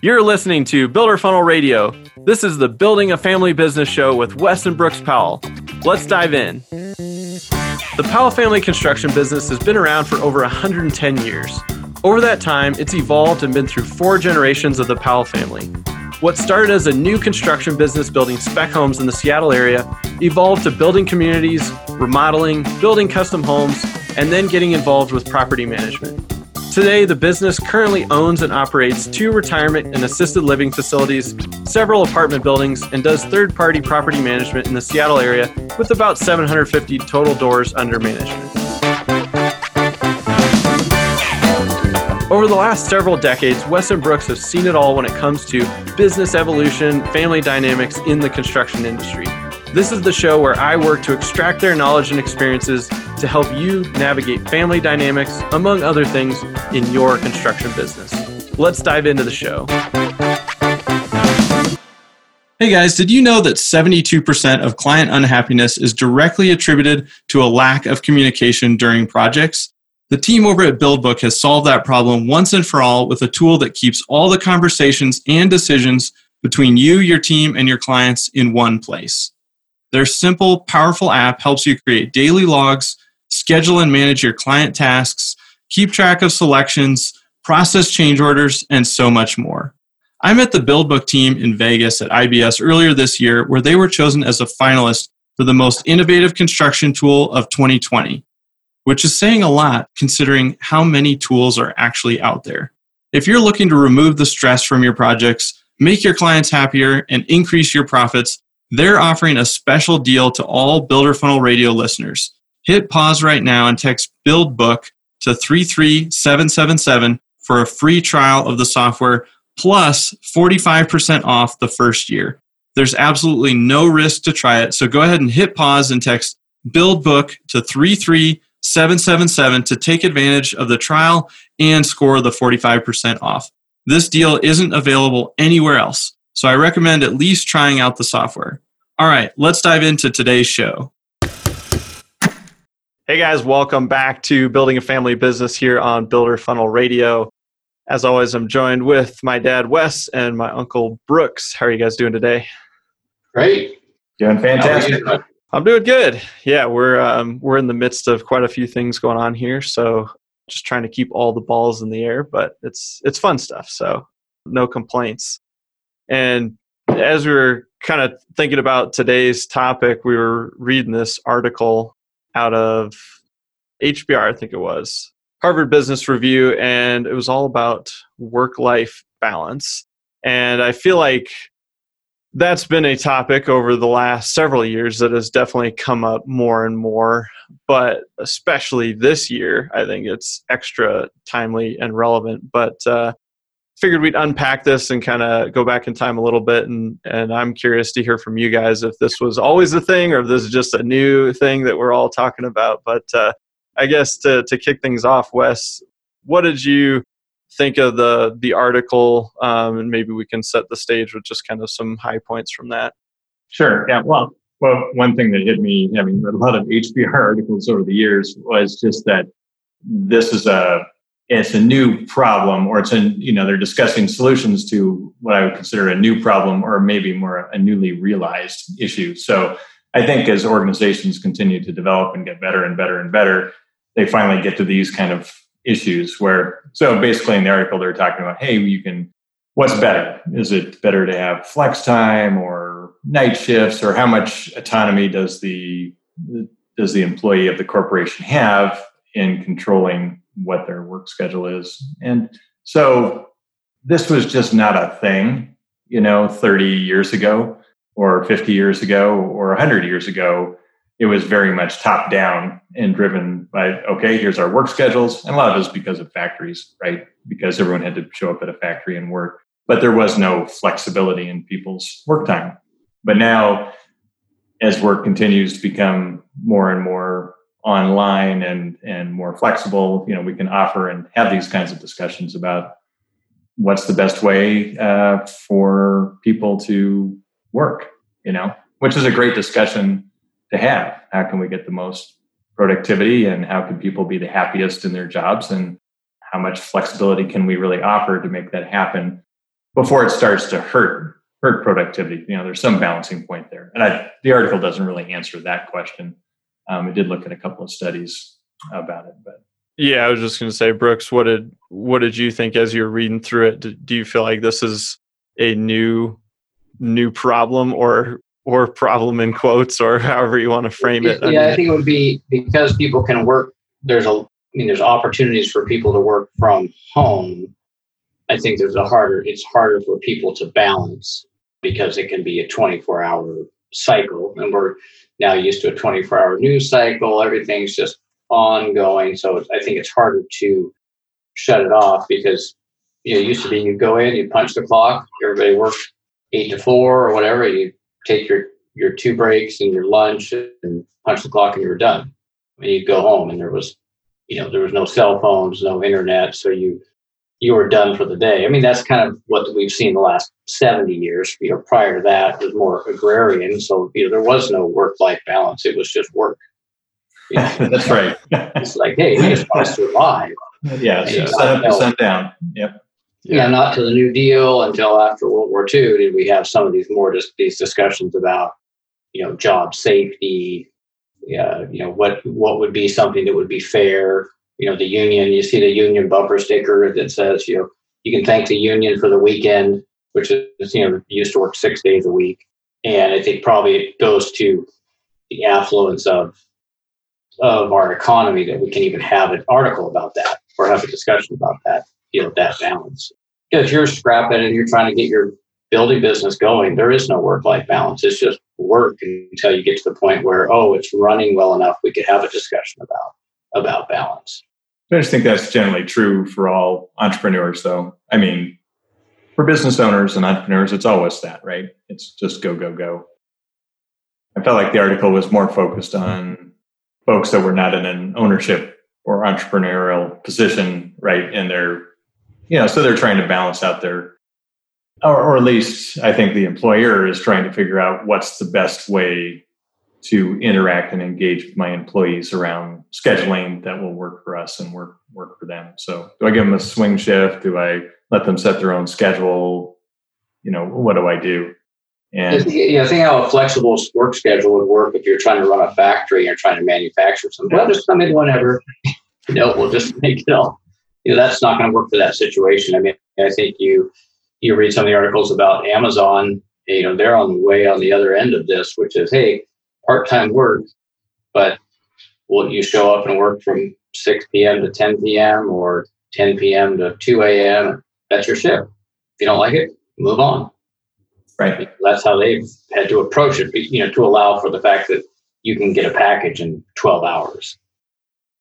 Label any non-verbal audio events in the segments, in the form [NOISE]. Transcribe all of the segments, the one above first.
You're listening to Builder Funnel Radio. This is the Building a Family Business show with Wes and Brooks Powell. Let's dive in. The Powell family construction business has been around for over 110 years. Over that time, it's evolved and been through four generations of the Powell family. What started as a new construction business building spec homes in the Seattle area evolved to building communities, remodeling, building custom homes, and then getting involved with property management. Today, the business currently owns and operates two retirement and assisted living facilities, several apartment buildings, and does third party property management in the Seattle area with about 750 total doors under management. Over the last several decades, Wes and Brooks have seen it all when it comes to business evolution, family dynamics in the construction industry. This is the show where I work to extract their knowledge and experiences to help you navigate family dynamics, among other things, in your construction business. Let's dive into the show. Hey guys, did you know that 72% of client unhappiness is directly attributed to a lack of communication during projects? The team over at BuildBook has solved that problem once and for all with a tool that keeps all the conversations and decisions between you, your team, and your clients in one place. Their simple, powerful app helps you create daily logs schedule and manage your client tasks, keep track of selections, process change orders, and so much more. I met the BuildBook team in Vegas at IBS earlier this year, where they were chosen as a finalist for the most innovative construction tool of 2020, which is saying a lot considering how many tools are actually out there. If you're looking to remove the stress from your projects, make your clients happier, and increase your profits, they're offering a special deal to all Builder Funnel Radio listeners hit pause right now and text BuildBook to 33777 for a free trial of the software plus 45% off the first year. There's absolutely no risk to try it. So go ahead and hit pause and text BuildBook to 33777 to take advantage of the trial and score the 45% off. This deal isn't available anywhere else. So I recommend at least trying out the software. All right, let's dive into today's show. Hey guys, welcome back to Building a Family Business here on Builder Funnel Radio. As always, I'm joined with my dad Wes and my uncle Brooks. How are you guys doing today? Great, doing fantastic. I'm doing good. Yeah, we're um, we're in the midst of quite a few things going on here, so just trying to keep all the balls in the air. But it's it's fun stuff, so no complaints. And as we were kind of thinking about today's topic, we were reading this article out of HBR, I think it was Harvard Business Review, and it was all about work life balance. And I feel like that's been a topic over the last several years that has definitely come up more and more. But especially this year, I think it's extra timely and relevant. But uh, figured we'd unpack this and kind of go back in time a little bit and and I'm curious to hear from you guys if this was always a thing or if this is just a new thing that we're all talking about. But uh, I guess to to kick things off Wes what did you think of the the article um, and maybe we can set the stage with just kind of some high points from that? Sure yeah well well one thing that hit me I mean a lot of HBR articles over the years was just that this is a it's a new problem or it's a you know they're discussing solutions to what i would consider a new problem or maybe more a newly realized issue. So i think as organizations continue to develop and get better and better and better they finally get to these kind of issues where so basically in the article they're talking about hey you can what's better? Is it better to have flex time or night shifts or how much autonomy does the does the employee of the corporation have in controlling what their work schedule is. And so this was just not a thing, you know, 30 years ago or 50 years ago or 100 years ago. It was very much top down and driven by, okay, here's our work schedules. And a lot of it is because of factories, right? Because everyone had to show up at a factory and work. But there was no flexibility in people's work time. But now, as work continues to become more and more online and and more flexible you know we can offer and have these kinds of discussions about what's the best way uh, for people to work you know which is a great discussion to have how can we get the most productivity and how can people be the happiest in their jobs and how much flexibility can we really offer to make that happen before it starts to hurt hurt productivity. You know, there's some balancing point there, and I, the article doesn't really answer that question. Um, it did look at a couple of studies about it, but yeah, I was just going to say, Brooks, what did what did you think as you're reading through it? Do you feel like this is a new new problem or or problem in quotes or however you want to frame it? Yeah, I, mean, I think it would be because people can work. There's a, I mean, there's opportunities for people to work from home. I think there's a harder. It's harder for people to balance because it can be a 24 hour cycle, and we're now used to a 24 hour news cycle. Everything's just ongoing. So I think it's harder to shut it off because you know, it used to be you go in, you punch the clock, everybody works eight to four or whatever. You take your your two breaks and your lunch and punch the clock and you were done. And you go home and there was, you know, there was no cell phones, no internet, so you you were done for the day. I mean, that's kind of what we've seen the last 70 years. You know, prior to that, it was more agrarian. So, you know, there was no work life balance. It was just work. [LAUGHS] That's right. it's like, hey, we just want to survive. Yeah, so sun up to down. Yep. Yeah. yeah, not to the New Deal until after World War II did we have some of these more just these discussions about, you know, job safety. Yeah, you know what what would be something that would be fair. You know, the union. You see the union bumper sticker that says, you know, you can thank the union for the weekend, which is you know used to work six days a week, and I think probably it goes to the affluence of of our economy that we can even have an article about that or have a discussion about that, you know, that balance. If you're scrapping and you're trying to get your building business going, there is no work life balance. It's just work until you get to the point where, oh, it's running well enough, we could have a discussion about about balance. I just think that's generally true for all entrepreneurs, though. I mean, for business owners and entrepreneurs, it's always that, right? It's just go, go, go. I felt like the article was more focused on folks that were not in an ownership or entrepreneurial position, right? And they're, you know, so they're trying to balance out their, or, or at least I think the employer is trying to figure out what's the best way to interact and engage with my employees around scheduling that will work for us and work work for them. So, do I give them a swing shift? Do I let them set their own schedule? You know, what do I do? And yeah, think how a flexible work schedule would work if you're trying to run a factory or trying to manufacture something. Well, just come in whenever. [LAUGHS] you know, we'll just make it all. You know, that's not going to work for that situation. I mean, I think you you read some of the articles about Amazon. You know, they're on the way on the other end of this, which is, hey, part-time work, but will you show up and work from 6 p.m. to 10 p.m. or 10 p.m. to 2 a.m. That's your shift. If you don't like it, move on. Right. That's how they've had to approach it, you know, to allow for the fact that you can get a package in 12 hours.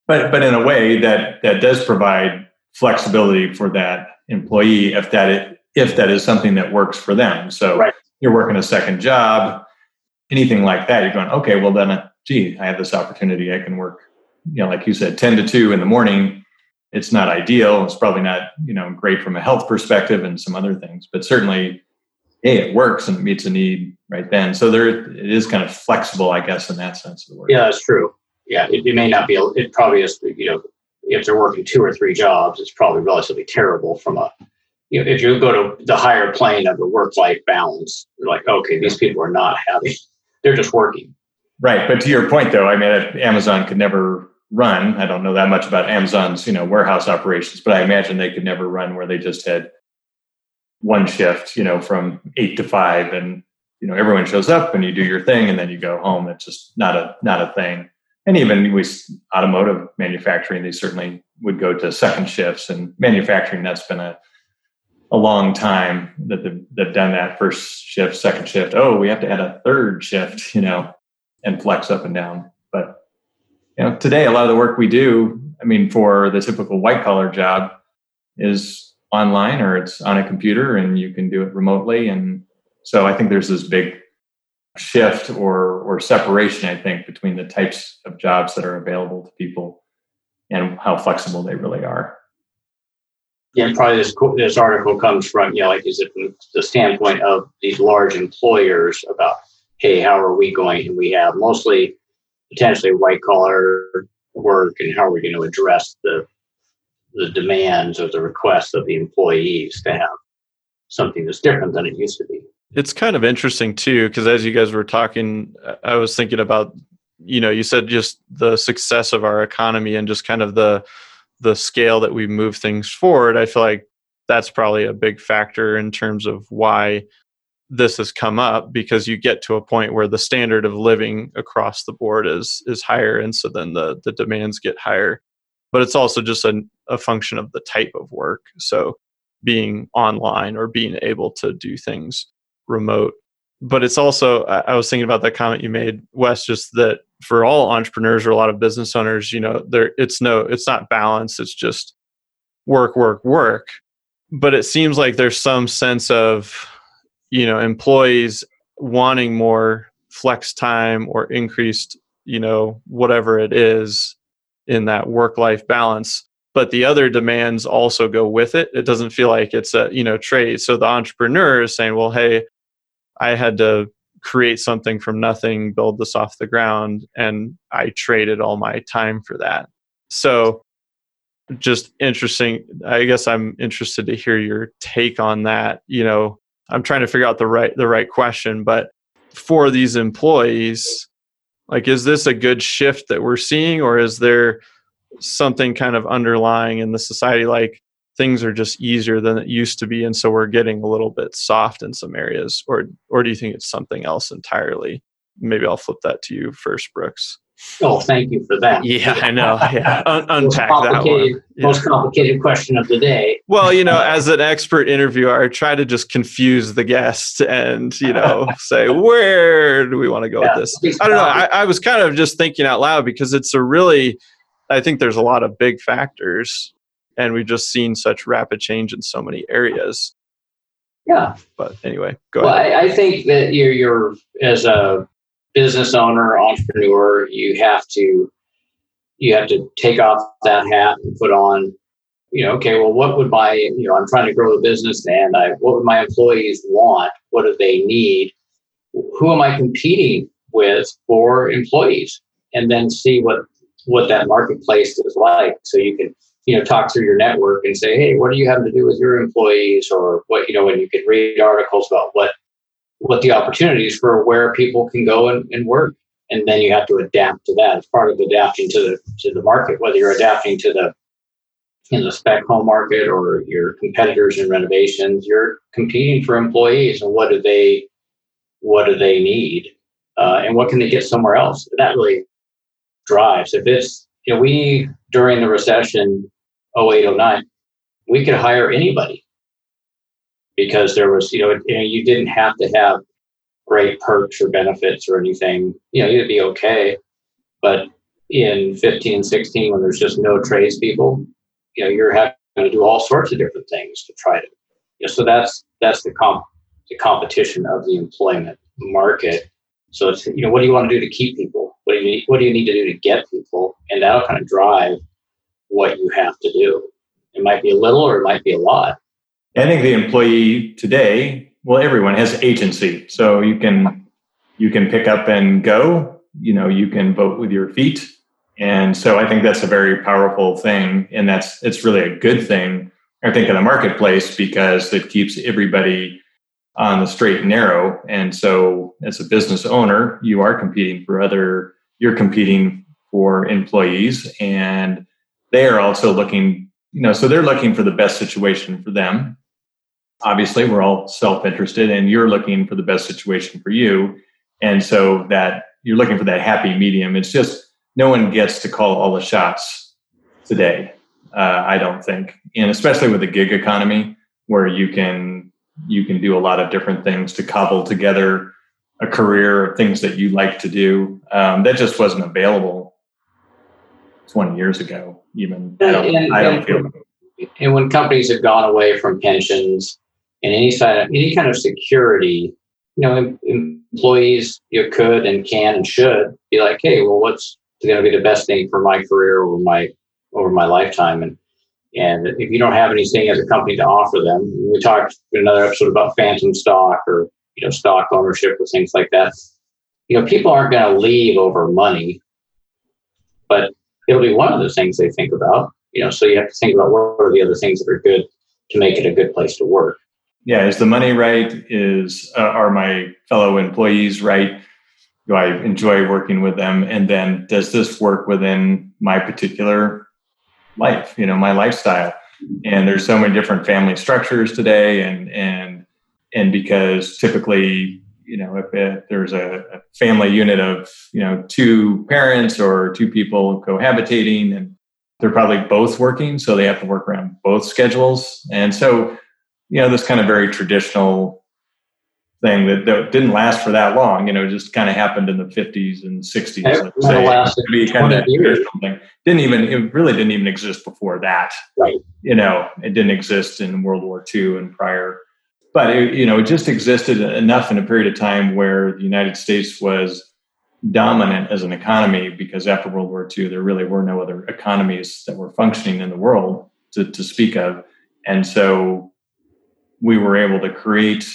But but in a way that that does provide flexibility for that employee if that it, if that is something that works for them. So right. you're working a second job, anything like that, you're going, okay, well then, uh, gee, I have this opportunity. I can work, you know, like you said, 10 to 2 in the morning. It's not ideal. It's probably not, you know, great from a health perspective and some other things, but certainly hey, it works and it meets a need right then. So there, it is kind of flexible, I guess, in that sense of the word. Yeah, that's true. Yeah, it, it may not be. It probably is. You know, if they're working two or three jobs, it's probably relatively terrible from a. You know, if you go to the higher plane of the work-life balance, you're like, okay, these people are not having. They're just working. Right, but to your point, though, I mean, Amazon could never run. I don't know that much about Amazon's, you know, warehouse operations, but I imagine they could never run where they just had one shift, you know, from eight to five, and you know everyone shows up and you do your thing, and then you go home. It's just not a not a thing. And even we automotive manufacturing, they certainly would go to second shifts. And manufacturing, that's been a a long time that they've, they've done that first shift, second shift. Oh, we have to add a third shift, you know, and flex up and down. But you know, today a lot of the work we do, I mean, for the typical white collar job, is online or it's on a computer and you can do it remotely. And so I think there's this big shift or or separation, I think, between the types of jobs that are available to people and how flexible they really are. Yeah, probably this this article comes from you know, like is it from the standpoint of these large employers about hey, how are we going? And we have mostly potentially white collar work, and how are we going to address the the demands or the requests of the employees to have something that's different than it used to be. It's kind of interesting too, because as you guys were talking, I was thinking about, you know, you said just the success of our economy and just kind of the the scale that we move things forward. I feel like that's probably a big factor in terms of why this has come up because you get to a point where the standard of living across the board is is higher and so then the the demands get higher but it's also just a, a function of the type of work so being online or being able to do things remote but it's also i was thinking about that comment you made wes just that for all entrepreneurs or a lot of business owners you know there it's no it's not balance it's just work work work. But it seems like there's some sense of you know employees wanting more flex time or increased you know whatever it is in that work life balance. But the other demands also go with it. It doesn't feel like it's a you know trade. So the entrepreneur is saying well hey i had to create something from nothing build this off the ground and i traded all my time for that. So just interesting i guess i'm interested to hear your take on that you know? I'm trying to figure out the right the right question, but for these employees, like is this a good shift that we're seeing or is there something kind of underlying in the society? Like things are just easier than it used to be and so we're getting a little bit soft in some areas or or do you think it's something else entirely? Maybe I'll flip that to you first, Brooks. Oh, thank you for that. Yeah, I know. Yeah, [LAUGHS] Un- unpack that one. Yeah. Most complicated question of the day. Well, you know, as an expert interviewer, I try to just confuse the guest and you know [LAUGHS] say where do we want to go yeah, with this? I don't know. I, I was kind of just thinking out loud because it's a really, I think there's a lot of big factors, and we've just seen such rapid change in so many areas. Yeah. But anyway, go well, ahead. I, I think that you're, you're as a business owner, entrepreneur, you have to you have to take off that hat and put on, you know, okay, well, what would my, you know, I'm trying to grow the business and I, what would my employees want? What do they need? Who am I competing with for employees? And then see what, what that marketplace is like. So you can, you know, talk through your network and say, hey, what do you have to do with your employees? Or what, you know, and you can read articles about what what the opportunities for where people can go and, and work. And then you have to adapt to that. It's part of adapting to the to the market whether you're adapting to the in the spec home market or your competitors in renovations you're competing for employees and what do they what do they need uh, and what can they get somewhere else? That really drives. If it's you know we during the recession 0809 we could hire anybody because there was, you know, you didn't have to have great perks or benefits or anything. You know, you'd be okay. But in 15, 16, when there's just no tradespeople, you know, you're having to do all sorts of different things to try to. You know, so that's that's the comp the competition of the employment market. So it's you know, what do you want to do to keep people? What do you need, what do you need to do to get people? And that'll kind of drive what you have to do. It might be a little or it might be a lot. I think the employee today, well, everyone has agency. So you can you can pick up and go. You know, you can vote with your feet. And so I think that's a very powerful thing. And that's it's really a good thing, I think, in the marketplace because it keeps everybody on the straight and narrow. And so as a business owner, you are competing for other, you're competing for employees and they are also looking, you know, so they're looking for the best situation for them. Obviously we're all self-interested and you're looking for the best situation for you. And so that you're looking for that happy medium. It's just no one gets to call all the shots today uh, i don't think. And especially with the gig economy where you can you can do a lot of different things to cobble together a career of things that you like to do um, that just wasn't available 20 years ago even. I don't, and, I don't feel and when companies have gone away from pensions and any side any kind of security you know employees you could and can and should be like hey well what's going to be the best thing for my career over my over my lifetime? And and if you don't have anything as a company to offer them we talked in another episode about phantom stock or you know stock ownership or things like that you know people aren't going to leave over money. But it'll be one of the things they think about you know so you have to think about what are the other things that are good to make it a good place to work yeah, is the money right? Is uh, are my fellow employees right? Do I enjoy working with them? And then does this work within my particular life? You know, my lifestyle. And there's so many different family structures today, and and and because typically you know, if, if there's a, a, family unit of, you know, two parents or two people cohabitating and they're probably both working, so they have to work around both schedules. And so, you know, this kind of very traditional thing that, that didn't last for that long, you know, just kind of happened in the 50s and 60s. It lasted be kind of. Thing. Didn't even, it really didn't even exist before that. Right. You know, it didn't exist in World War II and prior but it, you know, it just existed enough in a period of time where the United States was dominant as an economy because after World War II, there really were no other economies that were functioning in the world to, to speak of. And so we were able to create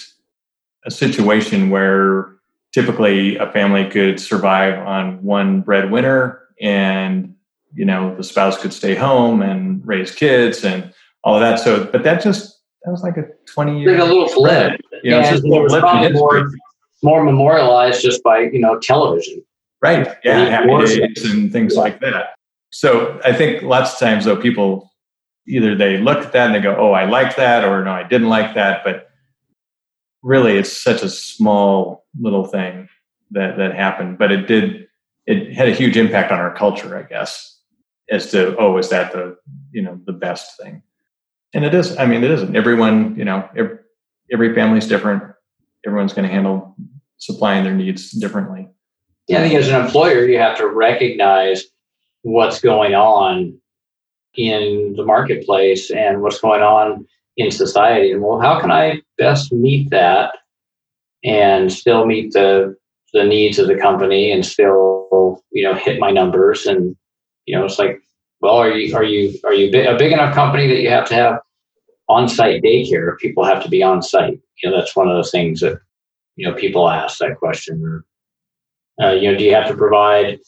a situation where typically a family could survive on one breadwinner and you know the spouse could stay home and raise kids and all of that so but that just that was like a 20 year like a little flip. You know, and it was probably more, more memorialized just by, you know, television. Right. Yeah. Happy days and things yeah. like that. So I think lots of times though, people either they look at that and they go, Oh, I like that, or no, I didn't like that. But really it's such a small little thing that, that happened. But it did it had a huge impact on our culture, I guess, as to, oh, is that the you know, the best thing? And it is i mean it isn't everyone you know every, every family's different. Everyone's going to handle supplying their needs differently. Yeah i think as an employer you have to recognize what's going on in the marketplace and what's going on in society. And well how can i best meet that and still meet the the needs of the company and still you know hit my numbers? And you know it's like well, are you are you are you a big enough company that you have to have on-site daycare? People have to be on site. You know, that's one of those things that you know people ask that question. Or uh, you know, do you have to provide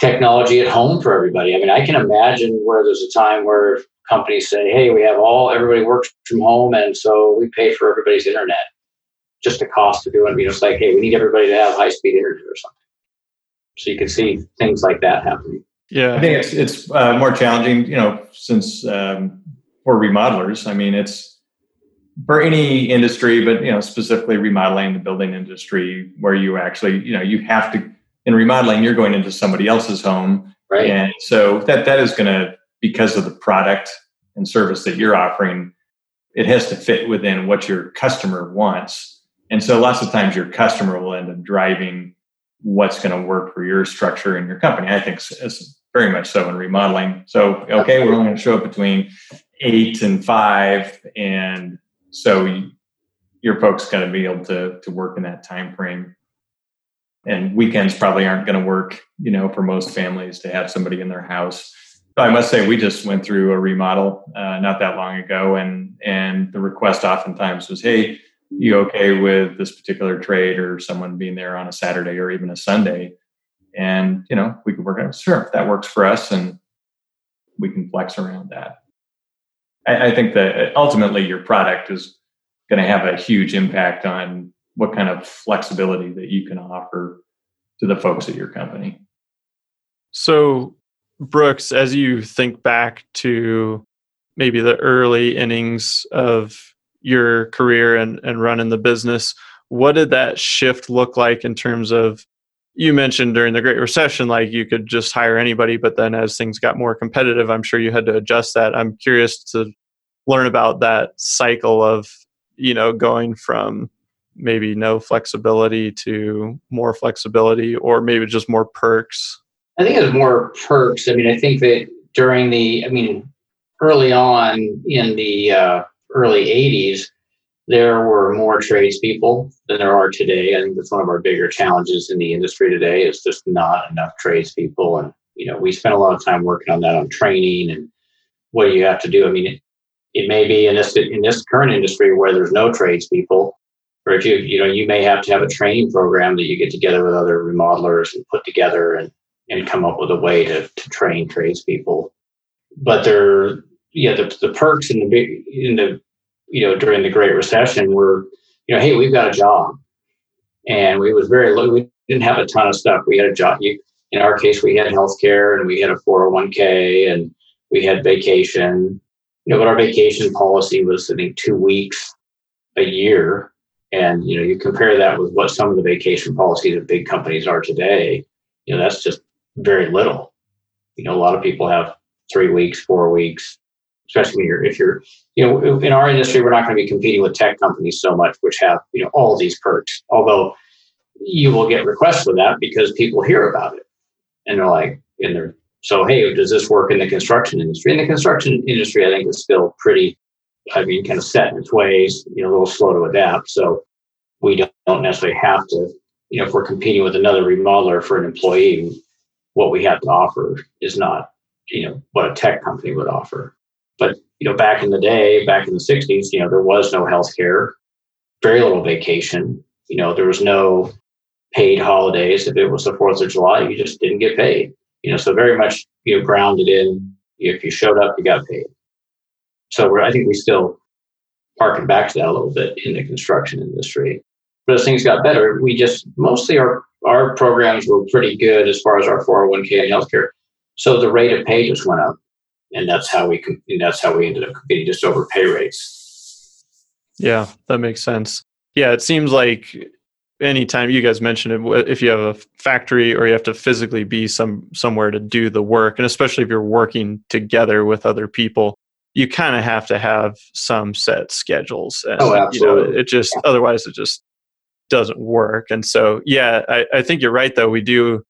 technology at home for everybody? I mean, I can imagine where there's a time where companies say, "Hey, we have all everybody works from home, and so we pay for everybody's internet." Just the cost of doing it. You know, it's like, hey, we need everybody to have high-speed internet or something. So you can see things like that happening. Yeah, I think it's it's uh, more challenging, you know, since um, for remodelers. I mean, it's for any industry, but you know, specifically remodeling the building industry, where you actually, you know, you have to in remodeling, you're going into somebody else's home, right? And so that that is going to because of the product and service that you're offering, it has to fit within what your customer wants. And so lots of times your customer will end up driving what's going to work for your structure and your company. I think it's, very much so in remodeling. So, okay, we're only going to show up between eight and five, and so you, your folks got to be able to to work in that time frame. And weekends probably aren't going to work, you know, for most families to have somebody in their house. So I must say, we just went through a remodel uh, not that long ago, and and the request oftentimes was, "Hey, you okay with this particular trade or someone being there on a Saturday or even a Sunday?" And you know, we could work out. Sure, that works for us, and we can flex around that. I, I think that uh, ultimately your product is going to have a huge impact on what kind of flexibility that you can offer to the folks at your company. So, Brooks, as you think back to maybe the early innings of your career and, and running the business, what did that shift look like in terms of you mentioned during the Great Recession, like you could just hire anybody, but then as things got more competitive, I'm sure you had to adjust that. I'm curious to learn about that cycle of, you know, going from maybe no flexibility to more flexibility or maybe just more perks. I think it was more perks. I mean, I think that during the, I mean, early on in the uh, early 80s, there were more tradespeople than there are today. I think that's one of our bigger challenges in the industry today is just not enough tradespeople. And, you know, we spent a lot of time working on that on training and what do you have to do? I mean, it, it may be in this in this current industry where there's no tradespeople, or if you you know you may have to have a training program that you get together with other remodelers and put together and and come up with a way to, to train tradespeople. But there, yeah, the, the perks in the in the you know, during the Great Recession were, you know, hey, we've got a job. And we was very low. We didn't have a ton of stuff. We had a job. You, in our case, we had health care and we had a 401k and we had vacation. You know, but our vacation policy was, I think, two weeks a year. And, you know, you compare that with what some of the vacation policies of big companies are today, you know, that's just very little. You know, a lot of people have three weeks, four weeks, especially you're, if you're, you know, in our industry, we're not going to be competing with tech companies so much, which have, you know, all these perks. Although you will get requests for that because people hear about it and they're like, and they're, so, hey, does this work in the construction industry? And the construction industry, I think, is still pretty, I mean, kind of set in its ways, you know, a little slow to adapt. So we don't necessarily have to, you know, if we're competing with another remodeler for an employee, what we have to offer is not, you know, what a tech company would offer. But, you know, back in the day, back in the 60s, you know, there was no health care, very little vacation. You know, there was no paid holidays. If it was the 4th of July, you just didn't get paid. You know, so very much, you know, grounded in if you showed up, you got paid. So I think we still harken back to that a little bit in the construction industry. But as things got better, we just mostly our our programs were pretty good as far as our 401k and healthcare. So the rate of pay just went up, and that's how we and that's how we ended up competing just over pay rates. Yeah, that makes sense. Yeah, it seems like anytime you guys mentioned it, if you have a factory or you have to physically be some somewhere to do the work, and especially if you're working together with other people, you kind of have to have some set schedules. And, oh, absolutely. You know, it just yeah. otherwise it just doesn't work. And so, yeah, I, I think you're right. Though we do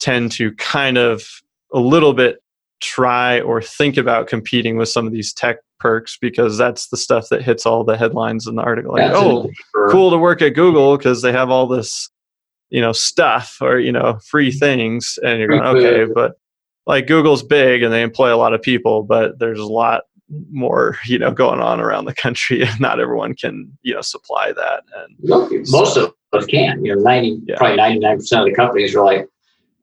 tend to kind of a little bit try or think about competing with some of these tech perks because that's the stuff that hits all the headlines in the article. Like, oh, cool to work at Google because they have all this, you know, stuff or you know, free things, and you're going, okay, but like Google's big and they employ a lot of people, but there's a lot more, [LAUGHS] you know, going on around the country, and not everyone can, you know, supply that. And most so, of us can. You know, ninety, yeah. probably ninety nine percent of the companies are like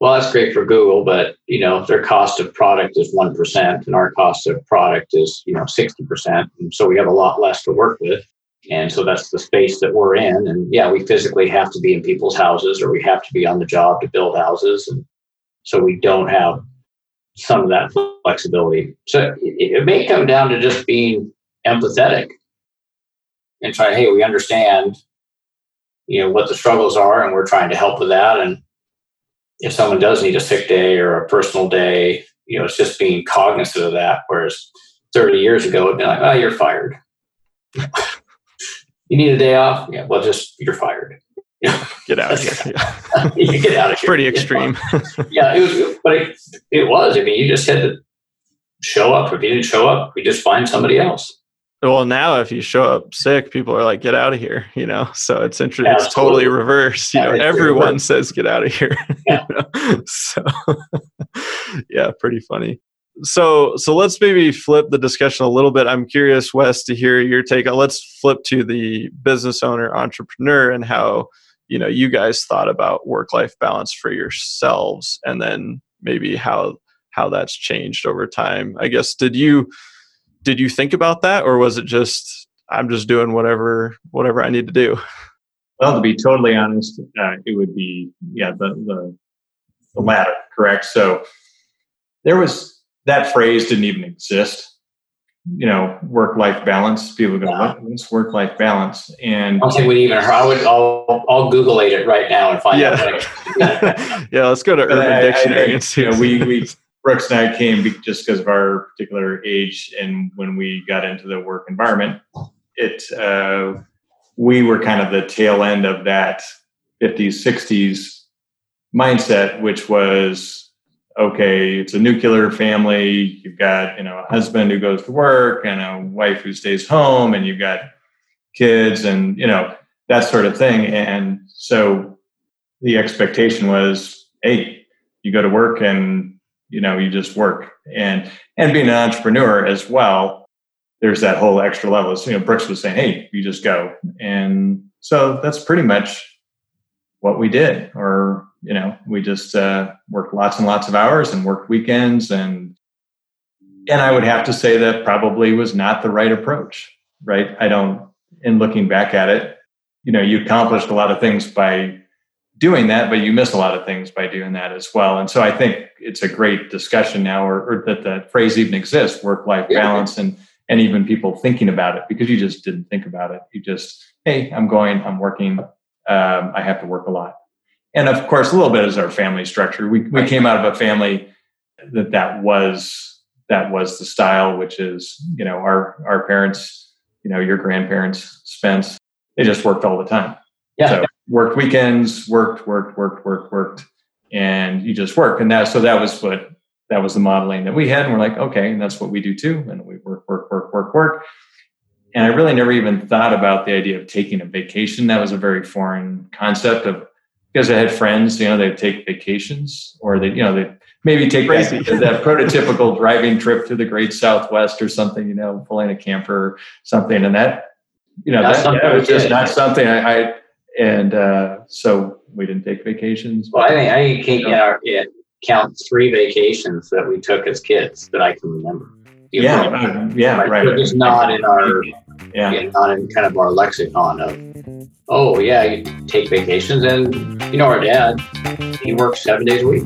well, that's great for Google, but you know their cost of product is one percent, and our cost of product is you know sixty percent, and so we have a lot less to work with. And so that's the space that we're in. And yeah, we physically have to be in people's houses, or we have to be on the job to build houses, and so we don't have some of that flexibility. So it, it may come down to just being empathetic and try. Hey, we understand, you know, what the struggles are, and we're trying to help with that, and if someone does need a sick day or a personal day, you know, it's just being cognizant of that. Whereas 30 years ago, it'd be like, oh, you're fired. [LAUGHS] you need a day off? Yeah, well, just you're fired. [LAUGHS] get out of here. Yeah. [LAUGHS] you get out of here. Pretty extreme. yeah, it was, but it, it was. I mean, you just had to show up. If you didn't show up, we just find somebody else. Well, now if you show up sick, people are like, "Get out of here," you know. [LAUGHS] So it's interesting. It's totally reversed. You know, everyone says, "Get out of here." [LAUGHS] Yeah. you know? So, [LAUGHS] yeah, pretty funny. So, so let's maybe flip the discussion a little bit. I'm curious, Wes, to hear your take on. Let's flip to the business owner, entrepreneur, and how you know you guys thought about work-life balance for yourselves, and then maybe how how that's changed over time. I guess did you did you think about that or was it just i'm just doing whatever whatever i need to do well to be totally honest uh, it would be yeah the, the the latter correct? So there was that phrase didn't even exist. You know work life balance people go what, what's work life balance? And i don't think we even i would i'll, I'll google it right now and find yeah. out [LAUGHS] yeah let's go to urban I, dictionary I, I, and see you know, we we Brooks and I came just because of our particular age, and when we got into the work environment, it uh, we were kind of the tail end of that 50s, 60s mindset, which was okay, it's a nuclear family. You've got you know a husband who goes to work and a wife who stays home, and you've got kids, and you know that sort of thing. And so the expectation was, hey, you go to work and you know you just work. And and being an entrepreneur as well there's that whole extra level. So, you know brooks was saying hey you just go. And so that's pretty much what we did. Or you know we just uh, worked lots and lots of hours and worked weekends and and i would have to say that probably was not the right approach right? I don't, in looking back at it, you know, you accomplished a lot of things by doing that, but you miss a lot of things by doing that as well. And so I think it's a great discussion now, or, or that the phrase even exists, work-life yeah. balance, and and even people thinking about it because you just didn't think about it. You just, hey, I'm going, I'm working, um, I have to work a lot, and of course, a little bit is our family structure. We we came out of a family that that was that was the style, which is you know our our parents, you know your grandparents, Spence, they just worked all the time. Yeah. So worked weekends, worked, worked, worked, worked, worked, and you just work. And that so that was what that was the modeling that we had. And we're like, okay, and that's what we do too. And we work, work, work, work, work. And I really never even thought about the idea of taking a vacation. That was a very foreign concept of because I had friends, you know, they'd take vacations or they, you know, they maybe take that, that, prototypical driving trip to the great Southwest or something, you know, pulling a camper or something. And that, you know, that, that, was just not something I, I and uh, so we didn't take vacations. Well, I think I can't you know, yeah, count three vacations that we took as kids that I can remember. You yeah, know, yeah, right. But it's not in our yeah. yeah, not in kind of our lexicon of oh yeah, you take vacations and you know our dad, he works seven days a week.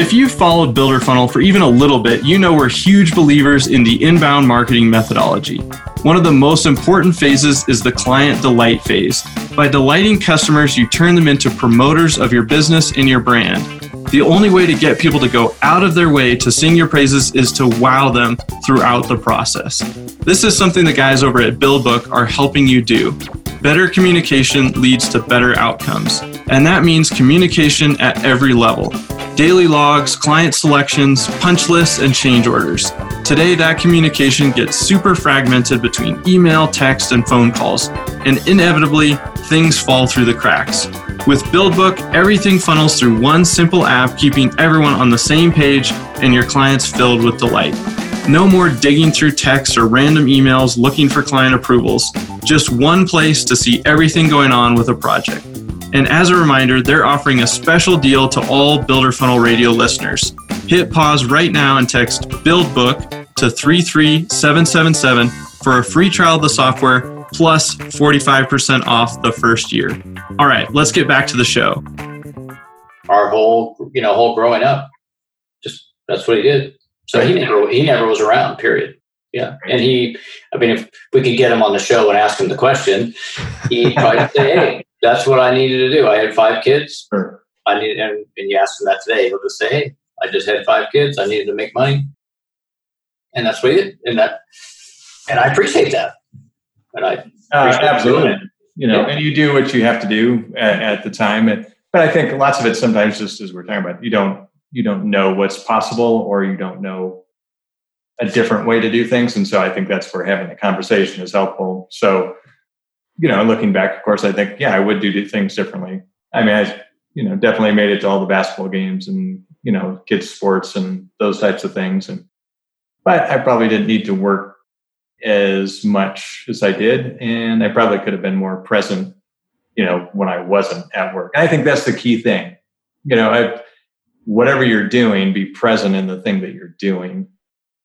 If you've followed Builder Funnel for even a little bit, you know we're huge believers in the inbound marketing methodology. One of the most important phases is the client delight phase. By delighting customers, you turn them into promoters of your business and your brand. The only way to get people to go out of their way to sing your praises is to wow them throughout the process. This is something the guys over at BuildBook are helping you do. Better communication leads to better outcomes, and that means communication at every level daily logs, client selections, punch lists, and change orders. Today, that communication gets super fragmented between email, text, and phone calls, and inevitably, things fall through the cracks. With BuildBook, everything funnels through one simple app, keeping everyone on the same page and your clients filled with delight. No more digging through texts or random emails looking for client approvals. Just one place to see everything going on with a project. And as a reminder, they're offering a special deal to all Builder Funnel Radio listeners. Hit pause right now and text BuildBook to 33777 for a free trial of the software plus 45% off the first year. All right, let's get back to the show. Our whole, you know, whole growing up, just that's what he did. So he never he never was around, period. Yeah. And he I mean if we could get him on the show and ask him the question, he'd [LAUGHS] probably say, Hey, that's what I needed to do. I had five kids. Sure. I need, and, and you ask him that today, he'll just say, "Hey, I just had five kids. I needed to make money," and that's what he did. And that, and I appreciate that. And I uh, absolutely, you know, yeah. and you do what you have to do at, at the time. And but I think lots of it sometimes just as we're talking about, you don't you don't know what's possible, or you don't know a different way to do things. And so I think that's where having the conversation is helpful. So you know, looking back, of course, I think, yeah, I would do things differently. I mean, I, you know, definitely made it to all the basketball games and, you know, kids sports and those types of things. And, but I probably didn't need to work as much as I did. And I probably could have been more present, you know, when I wasn't at work. And I think that's the key thing. You know, I, whatever you're doing, be present in the thing that you're doing,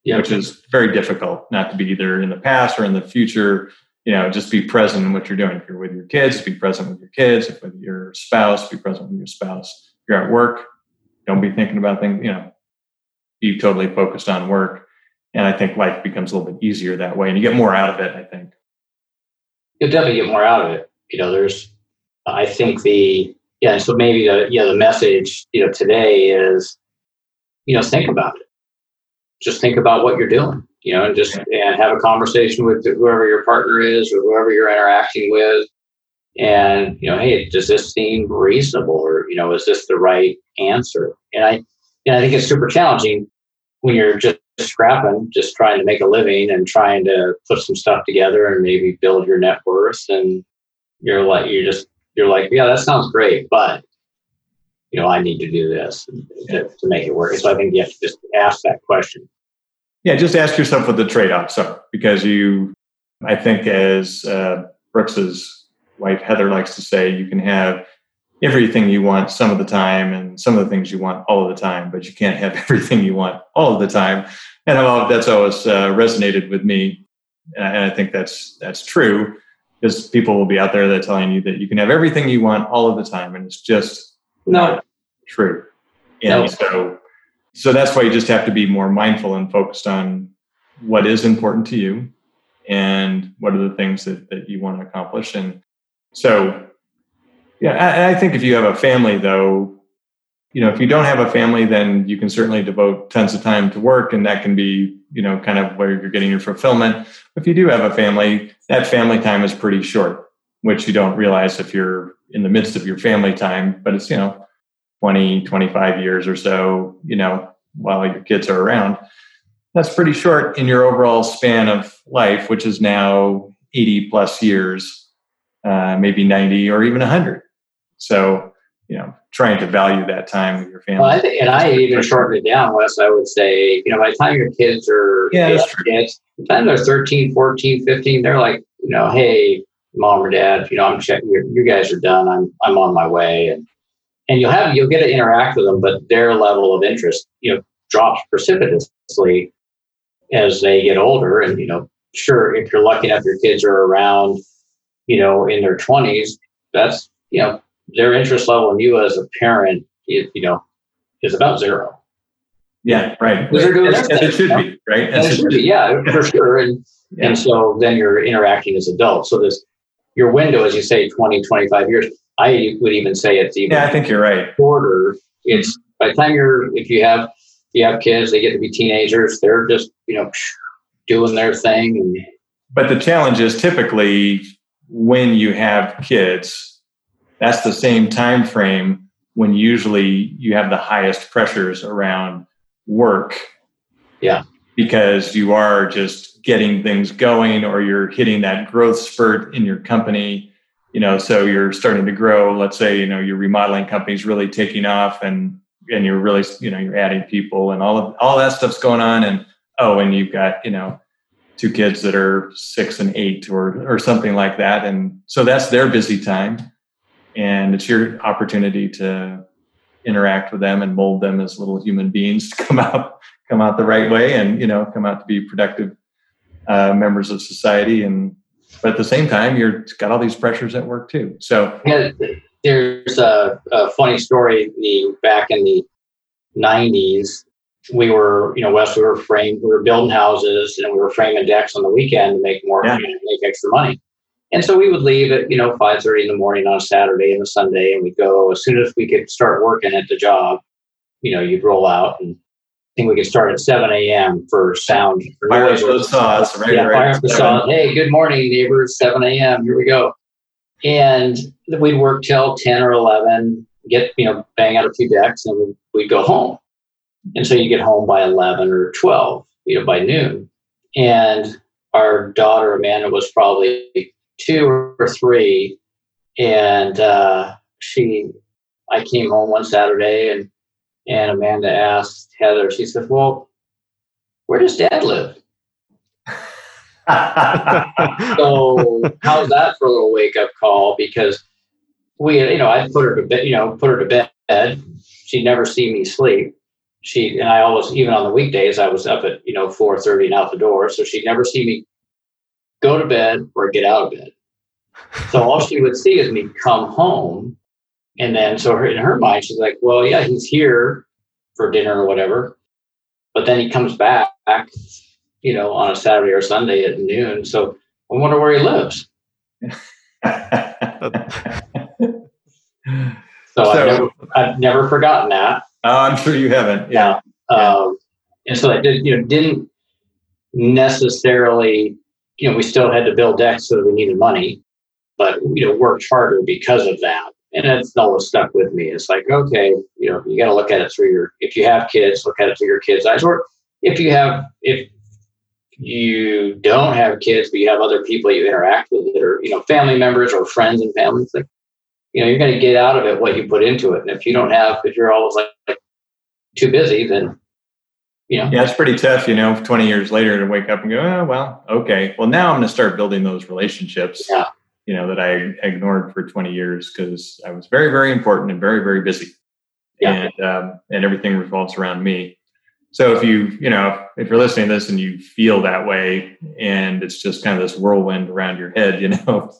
yep. which is very difficult not to be either in the past or in the future you know, just be present in what you're doing. If you're with your kids, be present with your kids. If with your spouse, be present with your spouse. If you're at work, don't be thinking about things, you know, be totally focused on work. And I think life becomes a little bit easier that way and you get more out of it, I think. You'll definitely get more out of it. You know, there's, I think the, yeah, so maybe the, yeah, the message, you know, today is, you know, think about it. Just think about what you're doing you know, and just and have a conversation with whoever your partner is or whoever you're interacting with. And, you know, hey, does this seem reasonable or, you know, is this the right answer? And I, and I think it's super challenging when you're just scrapping, just trying to make a living and trying to put some stuff together and maybe build your net worth. And you're like, you're just, you're like, yeah, that sounds great, but you know, I need to do this to, to make it work. so I think you have to just ask that question yeah, just ask yourself what the trade offs are because you, I think, as uh, Brooks's wife Heather likes to say, you can have everything you want some of the time and some of the things you want all of the time, but you can't have [LAUGHS] everything you want all of the time. And that's always uh, resonated with me, and I think that's that's true because people will be out there that telling you that you can have everything you want all of the time, and it's just no. not true. And no. so, so that's why you just have to be more mindful and focused on what is important to you and what are the things that, that you want to accomplish. And so, yeah, I, I think if you have a family, though, you know, if you don't have a family, then you can certainly devote tons of time to work, and that can be, you know, kind of where you're getting your fulfillment. If you do have a family, that family time is pretty short, which you don't realize if you're in the midst of your family time, but it's, you know, 20, 25 years or so, you know, while your kids are around. That's pretty short in your overall span of life, which is now 80 plus years, uh, maybe 90 or even 100. So, you know, trying to value that time with your family. Well, I think, and I even shortened it down, Wes. I would say, you know, by the time your kids are, yeah, that's true. Kids, by the time they're 13, 14, 15, they're like, you know, hey, mom or dad, you know, I'm checking, you guys are done. I'm, I'm on my way. And, and you'll have, you'll get to interact with them, but their level of interest, you know, drops precipitously as they get older. And, you know, sure, if you're lucky enough, your kids are around, you know, in their 20s, that's, you know, their interest level in you as a parent, you, you know, is about zero. Yeah, right. Because they're doing as, as it should be, right? As, as it should be, yeah, for sure. And yeah. and so then you're interacting as adults. So this your window, as you say, 20, 25 years. I would even say it's even Yeah, I think you're right. Shorter. Mm-hmm. It's by the time you're if you have you have kids, they get to be teenagers, they're just, you know, doing their thing and but the challenge is typically when you have kids, that's the same time frame when usually you have the highest pressures around work. Yeah. Because you are just getting things going or you're hitting that growth spurt in your company. You know, so you're starting to grow. Let's say, you know, your remodeling company's really taking off and and you're really, you know, you're adding people and all of all that stuff's going on. And oh, and you've got, you know, two kids that are six and eight or or something like that. And so that's their busy time. And it's your opportunity to interact with them and mold them as little human beings to [LAUGHS] come out come out the right way and you know come out to be productive uh, members of society. And but at the same time you're got all these pressures at work too. So yeah, there's a, a, funny story the back in the 90s we were you know Wes we were framed we were building houses and we were framing decks on the weekend to make more yeah. make extra money and so we would leave at, you know, 5.30 in the morning on a Saturday and a Sunday, and we'd go as soon as we could start working at the job, you know, you'd roll out and I think we could start at 7 a.m. for sound. For fire up those saws, right? Yeah, right. fire up the saws. Hey, good morning, neighbors, 7 a.m. Here we go. And we'd work till 10 or 11, get, you know, bang out a few decks, and we'd, we'd go home. And so you get home by 11 or 12, you know, by noon. And our daughter, Amanda, was probably two or three, and uh, she, I came home one Saturday, and and Amanda asked Heather. She said, "Well, where does Dad live?" [LAUGHS] so how's that for a little wake up call? Because we, you know, I put her to bed. You know, put her to bed. She'd never see me sleep. She and I always, even on the weekdays, I was up at you know four thirty and out the door, so she'd never see me go to bed or get out of bed. So all she would see is me come home. And then, so her, in her mind, she's like, well, yeah, he's here for dinner or whatever. But then he comes back, you know, on a Saturday or Sunday at noon. So I wonder where he lives. so, so I've, never, I've, never, forgotten that. Oh, I'm sure you haven't. Yeah. yeah. Um, and so I did, you know, didn't necessarily you know, we still had to build decks so that we needed money, but you know, worked harder because of that. And it's always stuck with me. It's like, okay, you know, you got to look at it through your. If you have kids, look at it through your kids' eyes. Or if you have, if you don't have kids, but you have other people you interact with that are, you know, family members or friends and families, like, you know, you're going to get out of it what you put into it. And if you don't have, if you're always like, like too busy, then know? Yeah, it's pretty tough, you know, 20 years later to wake up and go, oh, well, okay. Well, now I'm going to start building those relationships. Yeah. you know, that I ignored for 20 years because I was very, very important and very, very busy. Yeah. And, um, and everything revolves around me. So if you, you know, if you're listening to this and you feel that way and it's just kind of this whirlwind around your head, [LAUGHS] you know,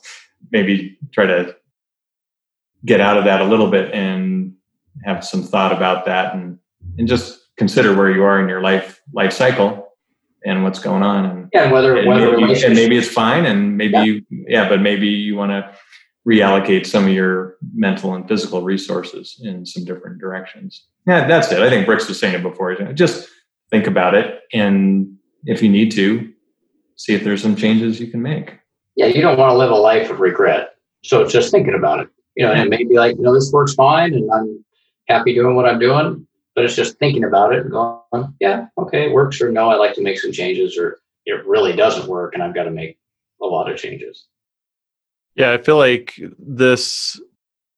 maybe try to get out of that a little bit and have some thought about that and, and just consider where you are in your life life cycle and what's going on and yeah whether and whether maybe, and maybe it's fine and maybe yeah. you yeah but maybe you want to reallocate some of your mental and physical resources in some different directions. Yeah that's it. I think brooks was saying it before. Just think about it and if you need to see if there's some changes you can make. Yeah you don't want to live a life of regret. So just thinking about it. You know and it may be like you know this works fine and i'm happy doing what i'm doing but it's just thinking about it and going, yeah, okay, it works, or no, I like to make some changes, or it really doesn't work and I've got to make a lot of changes. Yeah, I feel like this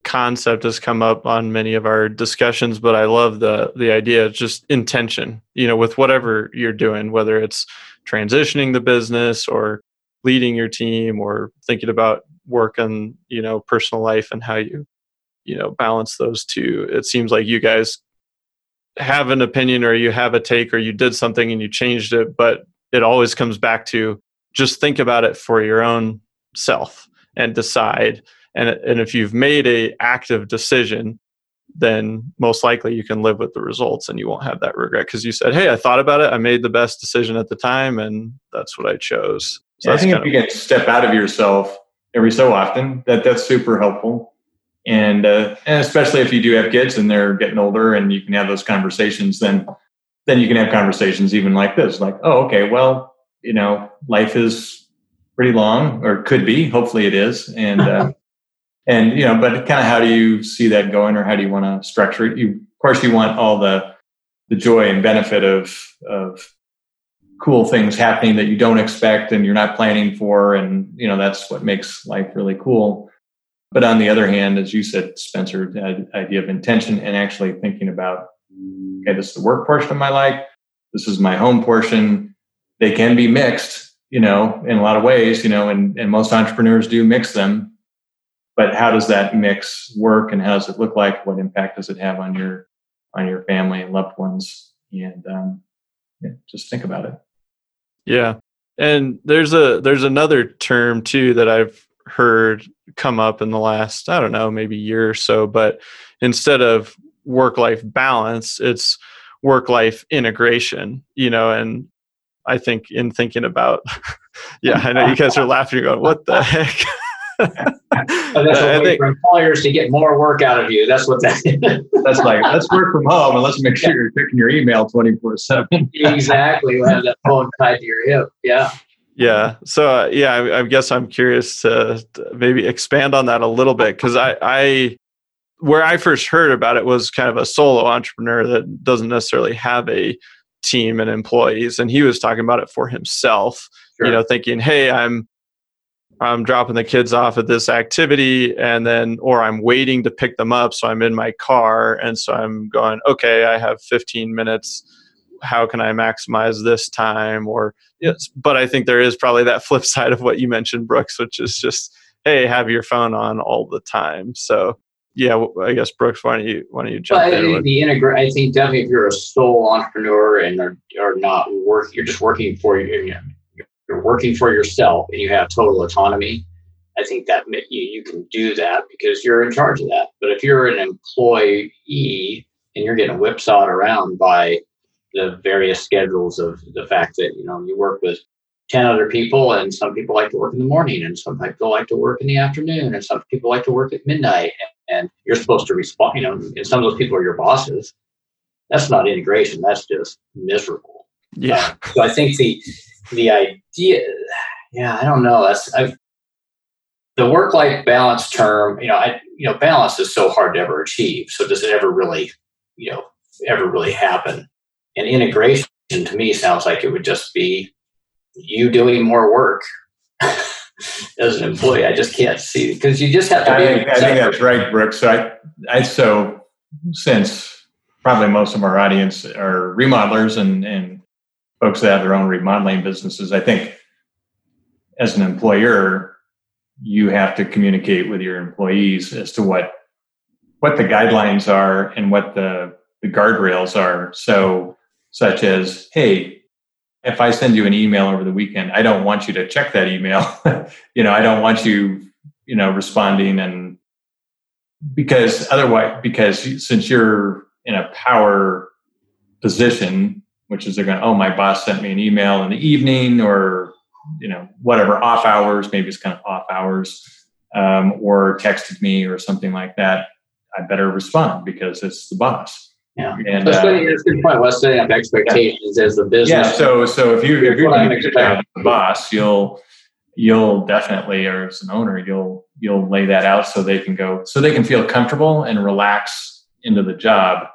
concept has come up on many of our discussions, but I love the the idea of just intention, you know, with whatever you're doing, whether it's transitioning the business or leading your team or thinking about work and, you know, personal life and how you, you know, balance those two. It seems like you guys have an opinion or you have a take or you did something and you changed it, but it always comes back to just think about it for your own self and decide. And, and if you've made a active decision, then most likely you can live with the results and you won't have that regret because you said, Hey, I thought about it. I made the best decision at the time and that's what I chose. So yeah, I think if you can step out of yourself every so often, that that's super helpful and uh, and especially if you do have kids and they're getting older and you can have those conversations then then you can have conversations even like this like oh okay well you know life is pretty long or could be hopefully it is and uh, [LAUGHS] and you know but kind of how do you see that going or how do you want to structure it? You of course you want all the the joy and benefit of of cool things happening that you don't expect and you're not planning for and you know that's what makes life really cool but on the other hand, as you said, Spencer, the idea of intention and actually thinking about, okay, this is the work portion of my life. This is my home portion. They can be mixed, you know, in a lot of ways, you know, and, and most entrepreneurs do mix them. But how does that mix work and how does it look like? What impact does it have on your on your family and loved ones? And um, yeah, just think about it. Yeah. And there's a there's another term too that I've heard come up in the last, I don't know, maybe year or so. But instead of work life balance, it's work life integration, you know, and I think in thinking about, [LAUGHS] yeah, I know you guys are laughing, going, what the heck? [LAUGHS] that's a way for employers to get more work out of you. That's what that is. [LAUGHS] that's like, let's work from home and let's make sure you're checking your email 24 7. exactly. You have that phone tied to your hip. Yeah. Yeah. So uh, yeah, I, I, guess I'm curious to, to maybe expand on that a little bit because I, I, where I first heard about it was kind of a solo entrepreneur that doesn't necessarily have a team and employees, and he was talking about it for himself. Sure. You know, thinking, hey, I'm I'm dropping the kids off at this activity and then or I'm waiting to pick them up so I'm in my car and so I'm going okay I have 15 minutes how can I maximize this time? Or yes, but I think there is probably that flip [LAUGHS] side of what you mentioned, Brooks, which is just hey, have your phone on all the time. So yeah, I guess Brooks, why don't you why don't you jump well, in? With- the integra- I think definitely if you're a sole entrepreneur and are, are not work, you're just working for you. You're working for yourself and you have total autonomy. I think that you, you can do that because you're in charge of that. But if you're an employee and you're getting whipsawed around by the various schedules of the fact that you know you work with 10 other people and some people like to work in the morning and some people like to work in the afternoon and some people like to work at midnight and you're supposed to respond you know and some of those people are your bosses. That's not integration that's just miserable. Yeah. Uh, so i think the the idea yeah i don't know that's I've, the work life balance term you know i you know balance is so hard to ever achieve so does it ever really you know ever really happen and integration to me sounds like it would just be you doing more work [LAUGHS] as an employee. I just can't see because you just have to. I think, I think that's right, Brooks. So I, I so since probably most of our audience are remodelers and and folks that have their own remodeling businesses, I think as an employer, you have to communicate with your employees as to what what the guidelines are and what the the guardrails are. So, such as, hey, if I send you an email over the weekend, I don't want you to check that email. [LAUGHS] you know, I don't want you, you know, responding and because otherwise, because since you're in a power position, which is they're going, oh, my boss sent me an email in the evening or, you know, whatever, off hours, maybe it's kind of off hours, um, or texted me or something like that. I better respond because it's the boss. Yeah, and so uh, that's a good point. Well, setting up expectations yeah. as a business. Yeah. So, so if you if you're doing a good job the boss, you'll you'll definitely, or as an owner, you'll you'll lay that out so they can go, so they can feel comfortable and relax into the job,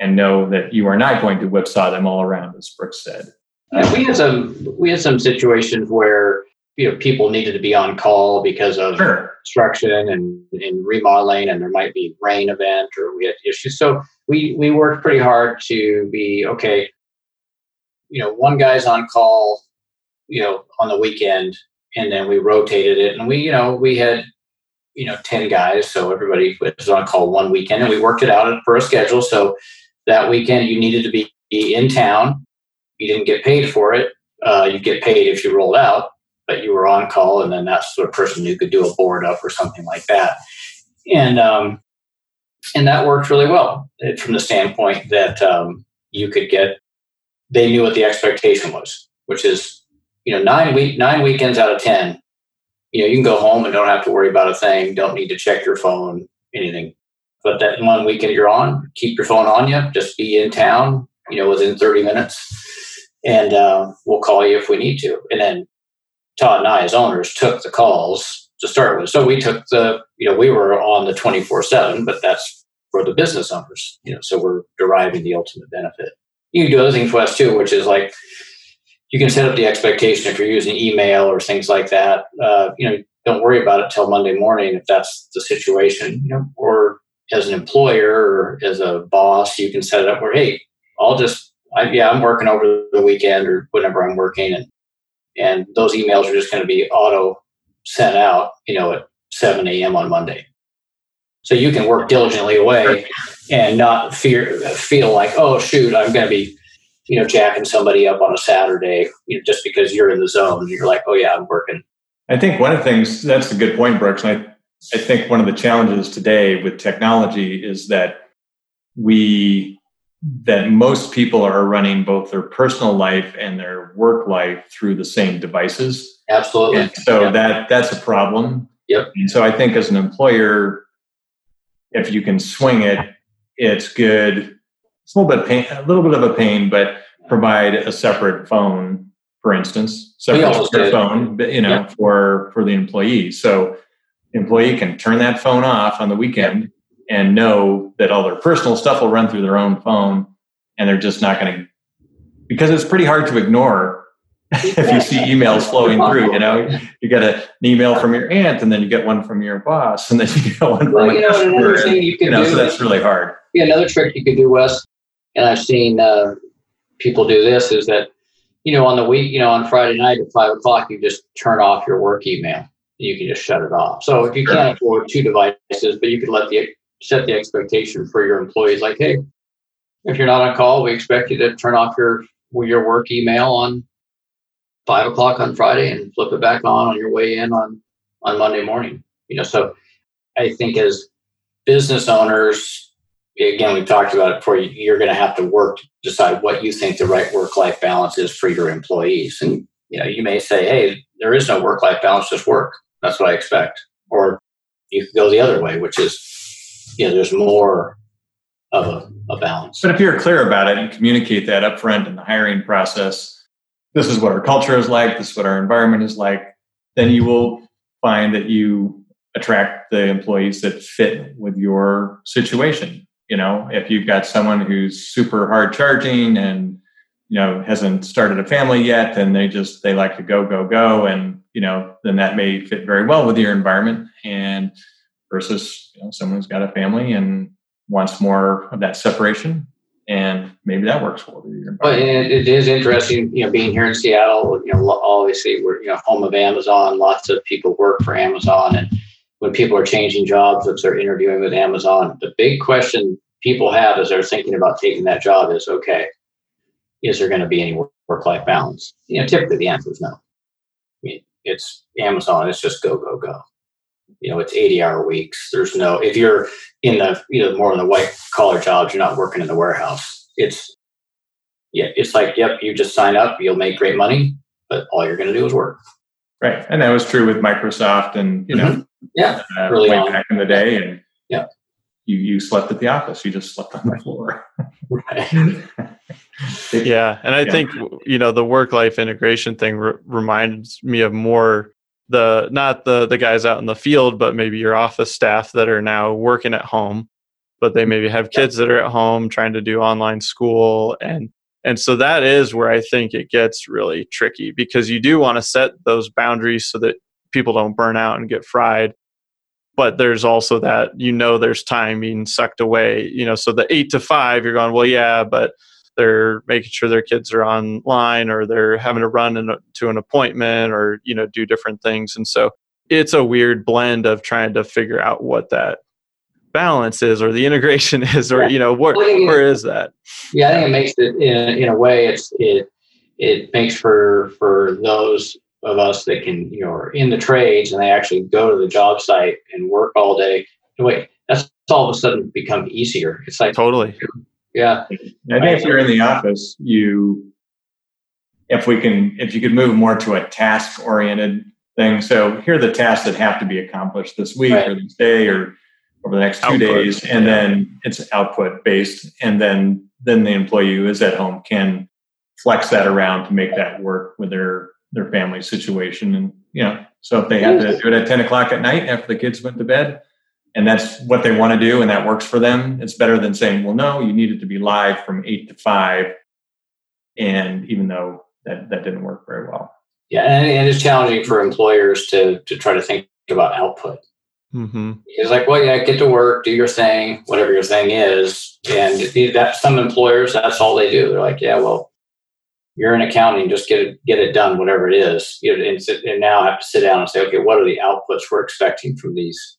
and know that you are not going to whipsaw them all around, as Brooks said. Yeah, we had some we had some situations where you know people needed to be on call because of sure. construction and, and remodeling and there might be rain event or we had issues so we we worked pretty hard to be okay you know one guy's on call you know on the weekend and then we rotated it and we you know we had you know 10 guys so everybody was on call one weekend and we worked it out for a schedule so that weekend you needed to be in town you didn't get paid for it uh, you get paid if you rolled out but you were on call, and then that's the person who could do a board up or something like that. And um, and that worked really well from the standpoint that um, you could get. They knew what the expectation was, which is you know nine week nine weekends out of ten. You know you can go home and don't have to worry about a thing. Don't need to check your phone, anything. But that one weekend you're on, keep your phone on you. Just be in town. You know within 30 minutes, and uh, we'll call you if we need to. And then Todd and I, as owners, took the calls to start with. So we took the, you know, we were on the 24 7, but that's for the business owners, you know, so we're deriving the ultimate benefit. You can do other things for us too, which is like you can set up the expectation if you're using email or things like that. Uh, you know, don't worry about it till Monday morning if that's the situation, you know, or as an employer or as a boss, you can set it up where, hey, I'll just, I, yeah, I'm working over the weekend or whenever I'm working, and and those emails are just going to be auto sent out, you know, at 7 a.m. on Monday. So you can work diligently away and not fear feel like, oh shoot, I'm going to be, you know, jacking somebody up on a Saturday, you know, just because you're in the zone. You're like, oh yeah, I'm working. I think one of the things that's a good point, Brooks. And I, I think one of the challenges today with technology is that we that most people are running both their personal life and their work life through the same devices. Absolutely. And so that that's a problem. Yep. And so I think as an employer, if you can swing it, it's good. It's a little bit pain, a little bit of a pain, but provide a separate phone, for instance, separate phone, you know, for for the employee. So the employee can turn that phone off on the weekend and know that all their personal stuff will run through their own phone and they're just not going to because it's pretty hard to ignore [LAUGHS] if you see emails flowing through you know you get an email from your aunt and then you get one from your boss and then you get one well, from you know, another thing you can you know, do, so that's really hard. Yeah another trick you could do wes and i've seen uh, people do this is that you know on the week you know on friday night at five o'clock you just turn off your work email. You can just shut it off. So if you can't afford two devices but you could let the set the expectation for your employees like, hey, if you're not on call, we expect you to turn off your your work email on five o'clock on Friday and flip it back on on your way in on on Monday morning. You know, so I think as business owners, again, we've talked about it before. You're going to have to work to decide what you think the right work life balance is for your employees, and you know, you may say, "Hey, there is no work life balance; just work." That's what I expect. Or you could go the other way, which is you know, there's more of a, a balance. But if you're clear about it and communicate that up front in the hiring process, this is what our culture is like, this is what our environment is like, then you will find that you attract the employees that fit with your situation. You know, if you've got someone who's super hard charging and you know hasn't started a family yet, then they just they like to go go go, and you know then that may fit very well with your environment. And versus you know, someone who's got a family and wants more of that separation. And maybe that works well. But it, it is interesting, you know, being here in Seattle. You know, obviously we're you know home of Amazon. Lots of people work for Amazon, and when people are changing jobs, if they're interviewing with Amazon, the big question people have as they're thinking about taking that job is, okay, is there going to be any work-life balance? You know, typically the answer is no. I mean, it's Amazon. It's just go, go, go. You know, it's 80 hour weeks. There's no, if you're in the, you know, more in the white collar jobs, you're not working in the warehouse. It's, yeah, it's like, yep, you just sign up, you'll make great money, but all you're going to do is work. Right. And that was true with Microsoft and, you know, mm-hmm. yeah, uh, way on. back in the day. And yeah, you, you slept at the office. You just slept on the floor. [LAUGHS] yeah. And I yeah. think, you know, the work life integration thing re- reminds me of more the not the the guys out in the field but maybe your office staff that are now working at home but they maybe have kids that are at home trying to do online school. And and so that is where i think it gets really tricky because you do want to set those boundaries so that people don't burn out and get fried. But there's also that you know there's time being sucked away you know so the 8 to 5 you're going well yeah but they're making sure their kids are online or they're having to run in, to an appointment or you know do different things. And so it's a weird blend of trying to figure out what that balance is or the integration [LAUGHS] is or yeah. you know what, where is that? Yeah i think it makes it in, in a way it's it it makes for for those of us that can you know are in the trades and they actually go to the job site and work all day. Wait that's all of a sudden become easier. It's like totally yeah. I think if you're in the office, you, if we can, if you could move more to a task oriented thing. So here are the tasks that have to be accomplished this week right. or this day or over the next two output, days. And yeah. then it's output based. And then, then the employee who is at home can flex that around to make that work with their, their family situation. And, you know, so if they had to do it at 10 o'clock at night after the kids went to bed, and that's what they want to do and that works for them. It's better than saying well no you needed to be live from 8 to 5 and even though that, that didn't work very well. Yeah and, and it's challenging for employers to to try to think about output. Mm-hmm. it's like well yeah get to work do your thing whatever your thing is. And that some employers that's all they do. They're like yeah well you're in accounting just get it get it done whatever it is. You know, and, and now I have to sit down and say okay what are the outputs we're expecting from these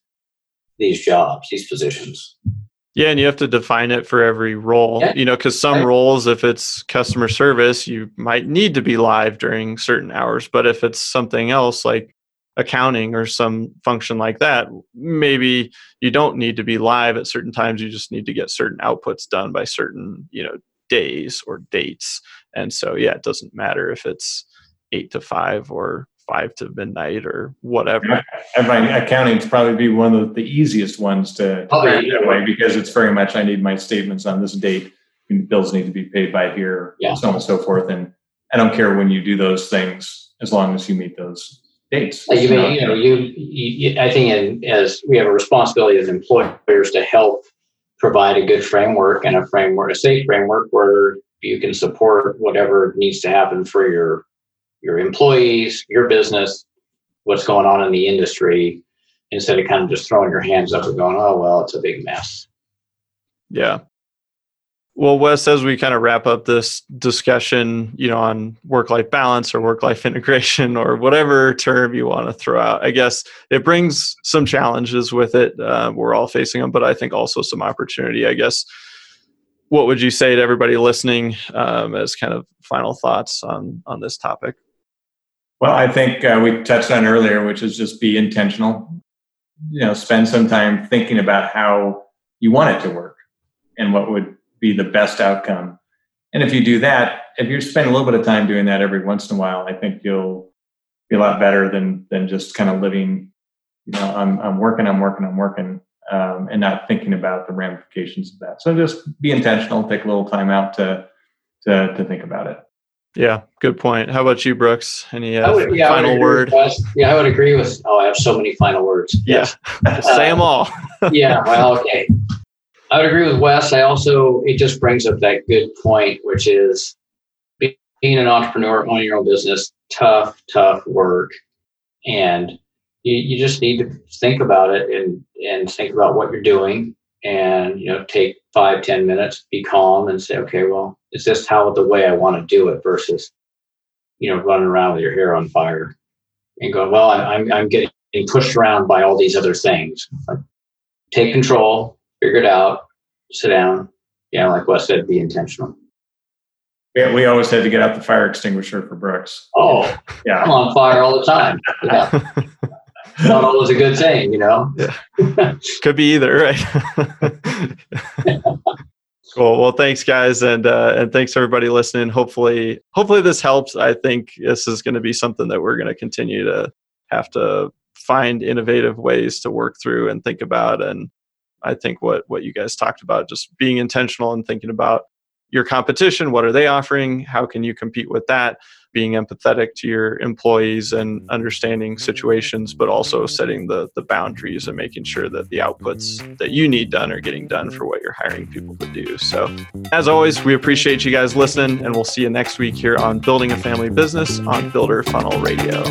these jobs, these positions. Yeah, and you have to define it for every role. Yeah. You know, because some right. roles, if it's customer service, you might need to be live during certain hours. But if it's something else like accounting or some function like that, maybe you don't need to be live at certain times. You just need to get certain outputs done by certain, you know, days or dates. And so, yeah, it doesn't matter if it's eight to five or five to midnight or whatever. I find accounting to probably be one of the easiest ones to oh, yeah. that way because it's very much I need my statements on this date. Bills need to be paid by here, yeah. so on and so forth. And I don't care when you do those things as long as you meet those dates. You, mean, you know, you, you, I think in, as we have a responsibility as employers to help provide a good framework and a framework, a safe framework where you can support whatever needs to happen for your your employees, your business, what's going on in the industry, instead of kind of just throwing your hands up and going, oh, well, it's a big mess. Yeah. Well, Wes, as we kind of wrap up this discussion, you know, on work-life balance or work-life [LAUGHS] integration or whatever term you want to throw out, I guess it brings some challenges with it. Uh, we're all facing them, but I think also some opportunity. I guess what would you say to everybody listening um, as kind of final thoughts on on this topic? Well, I think uh, we touched on earlier, which is just be intentional. You know, spend some time thinking about how you want it to work and what would be the best outcome. And if you do that, if you spend a little bit of time doing that every once in a while, I think you'll be a lot better than than just kind of living. You know, I'm I'm working, I'm working, I'm working, um, and not thinking about the ramifications of that. So just be intentional. Take a little time out to to to think about it. Yeah, good point. How about you, Brooks? Any uh, would, yeah, final word? Yeah, I would agree with. Oh, I have so many final words. Yeah, [LAUGHS] uh, say them all. yeah, well, okay. I would agree with Wes. I also it just brings up that good point, which is being an entrepreneur, owning your own business, tough, tough work, and you, you just need to think about it and and think about what you're doing and you know take five ten minutes be calm and say okay well is this how the way i want to do it versus you know running around with your hair on fire and going well i'm, I'm getting pushed around by all these other things like, take control figure it out sit down yeah like wes said be intentional yeah, we always had to get out the fire extinguisher for Brooks. Oh, yeah. I'm on fire all the time. [LAUGHS] Yeah. [LAUGHS] Not always a good thing, you know? Yeah. Could be either, right? [LAUGHS] cool. Well, thanks guys. And, uh, and thanks everybody listening. Hopefully, hopefully this helps. I think this is going to be something that we're going to continue to have to find innovative ways to work through and think about. And I think what, what you guys talked about, just being intentional and thinking about your competition what are they offering how can you compete with that being empathetic to your employees and mm-hmm. understanding mm-hmm. situations but also setting the the boundaries and making sure that the outputs mm-hmm. that you need done are getting done for what you're hiring people to do. So as always we appreciate you guys listening and we'll see you next week here on building a family business on builder funnel radio